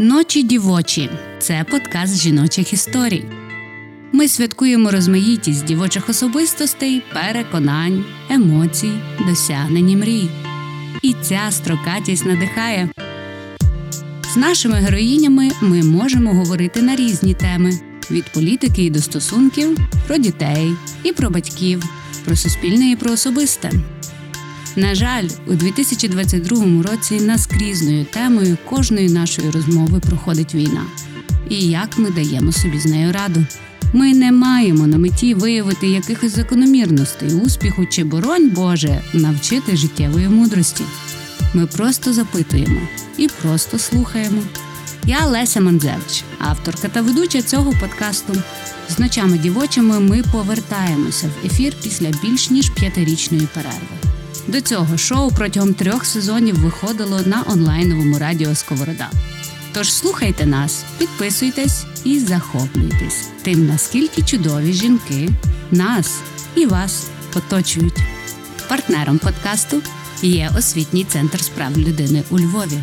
Ночі дівочі це подкаст жіночих історій. Ми святкуємо розмаїтість дівочих особистостей, переконань, емоцій, досягнень і мрій. І ця строкатість надихає. З нашими героїнями ми можемо говорити на різні теми: від політики і до стосунків, про дітей і про батьків, про суспільне і про особисте. На жаль, у 2022 році наскрізною темою кожної нашої розмови проходить війна. І як ми даємо собі з нею раду. Ми не маємо на меті виявити якихось закономірностей, успіху чи боронь Боже навчити життєвої мудрості. Ми просто запитуємо і просто слухаємо. Я Леся Манзевич, авторка та ведуча цього подкасту. З ночами дівочими ми повертаємося в ефір після більш ніж п'ятирічної перерви. До цього шоу протягом трьох сезонів виходило на онлайновому радіо Сковорода. Тож слухайте нас, підписуйтесь і захоплюйтесь тим, наскільки чудові жінки нас і вас оточують. Партнером подкасту є освітній центр справ людини у Львові.